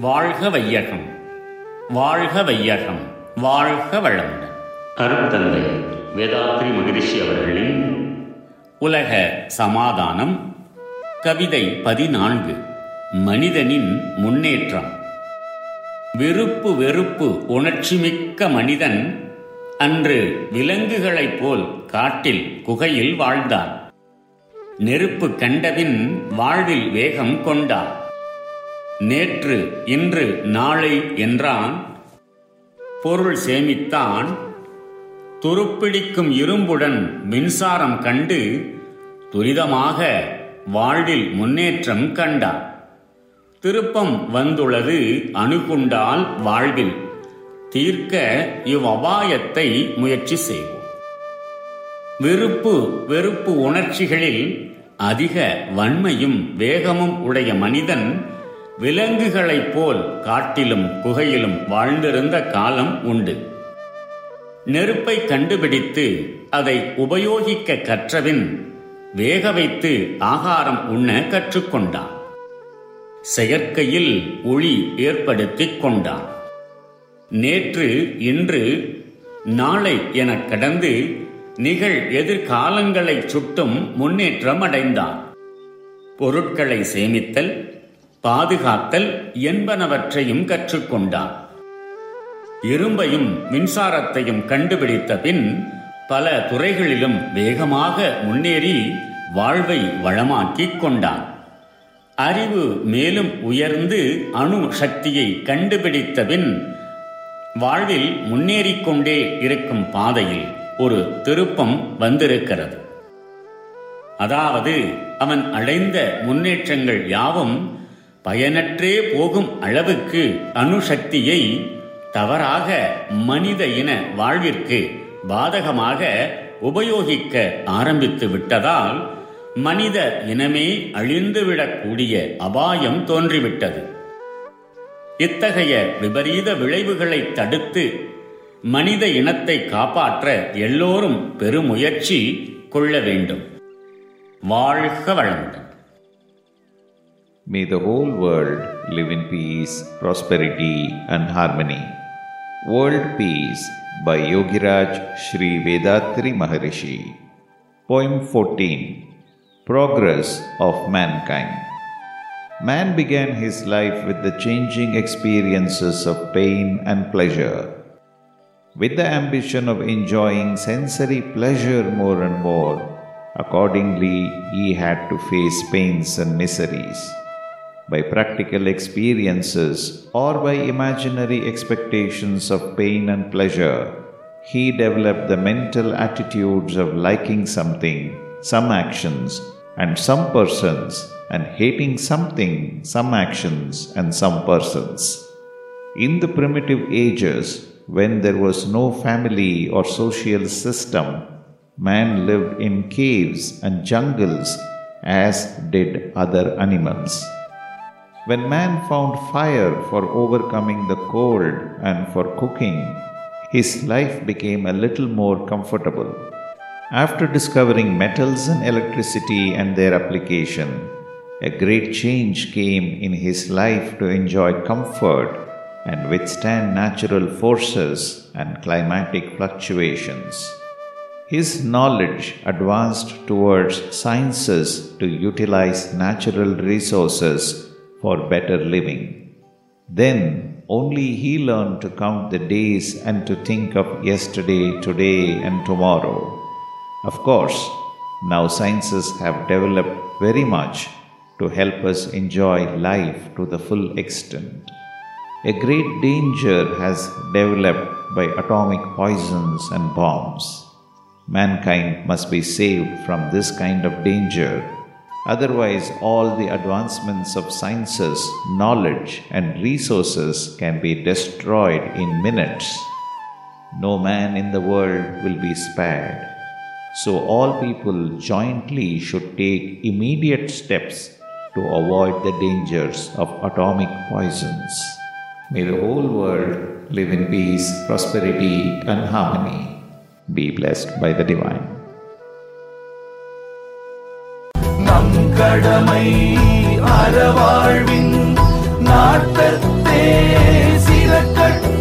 வாழ்க வையகம் வாழ்க வையகம் வாழ்க வளமுடன். அருட்தந்தை வேதாத்ரி மகரிஷி அவர்களின் உலக சமாதானம் கவிதை பதினான்கு மனிதனின் முன்னேற்றம். விருப்பு வெறுப்பு உணர்ச்சிமிக்க மனிதன் அன்று விலங்குகளைப் போல் காட்டில் குகையில் வாழ்ந்தான். நெருப்பு கண்டபின் வாழ்வில் வேகம் கொண்டான். நேற்று இன்று நாளை என்றான். பொருள் சேமித்தான். துருப்பிடிக்கும் இரும்புடன் மின்சாரம் கண்டு துரிதமாக வாழ்வில் முன்னேற்றம் கண்டான். திருப்பம் வந்துள்ளது அணுகுண்டால் வாழ்வில். தீர்க்க இவ்வபாயத்தை முயற்சி செய்வோம். விருப்பு வெறுப்பு உணர்ச்சிகளில் அதிக வன்மையும் வேகமும் உடைய மனிதன் விலங்குகளைப் போல் காட்டிலும் குகையிலும் வாழ்ந்திருந்த காலம் உண்டு. நெருப்பை கண்டுபிடித்து அதை உபயோகிக்க கற்றவின் வேக வைத்து ஆகாரம் உண்ண கற்றுக்கொண்டான். செயற்கையில் ஒளி ஏற்படுத்திக் கொண்டான். நேற்று இன்று நாளை என கடந்து நிகழ் எதிர்காலங்களை சுட்டும் முன்னேற்றம் அடைந்தான் பொருட்களை சேமித்தல் பாதுகாத்தல் என்பனவற்றையும் கற்றுக்கொண்டான் இரும்பையும் மின்சாரத்தையும் கண்டுபிடித்த பின் பல துறைகளிலும் வேகமாக முன்னேறி வாழ்வை வளமாக்கிக் கொண்டான் அறிவு மேலும் உயர்ந்து அணு சக்தியை கண்டுபிடித்த பின் வாழ்வில் முன்னேறிக்கொண்டே இருக்கும் பாதையில் ஒரு திருப்பம் வந்திருக்கிறது. அதாவது அவன் அடைந்த முன்னேற்றங்கள் யாவும் பயனற்றே போகும் அளவுக்கு அணுசக்தியை தவறாக மனித இன வாழ்விற்கு பாதகமாக உபயோகிக்க ஆரம்பித்து விட்டதால் மனித இனமே அழிந்துவிடக்கூடிய அபாயம் தோன்றிவிட்டது. இத்தகைய விபரீத விளைவுகளை தடுத்து மனித இனத்தை காப்பாற்ற எல்லோரும் பெருமுயற்சி கொள்ள வேண்டும். வாழ்க வளமுடன். May the whole world live in peace, prosperity, and harmony. World Peace by Yogiraj Sri Vedatri Maharishi. Poem 14 Progress of Mankind. Man began his life with the changing experiences of pain and pleasure. With the ambition of enjoying sensory pleasure more and more, accordingly, he had to face pains and miseries by practical experiences or by imaginary expectations of pain and pleasure, he developed the mental attitudes of liking something, some actions, and some persons, and hating something, some actions, and some persons. In the primitive ages, when there was no family or social system, man lived in caves and jungles as did other animals. When man found fire for overcoming the cold and for cooking, his life became a little more comfortable. After discovering metals and electricity and their application, a great change came in his life to enjoy comfort and withstand natural forces and climatic fluctuations. His knowledge advanced towards sciences to utilize natural resources for better living. Then only he learned to count the days and to think of yesterday, today, and tomorrow. Of course, now sciences have developed very much to help us enjoy life to the full extent. A great danger has developed by atomic poisons and bombs. Mankind must be saved from this kind of danger Otherwise, all the advancements of sciences, knowledge, and resources can be destroyed in minutes. No man in the world will be spared. So, all people jointly should take immediate steps to avoid the dangers of atomic poisons. May the whole world live in peace, prosperity, and harmony. Be blessed by the Divine. கடமை அறவாழ்வின் நாட்டத்தே சிறக்கட்டும்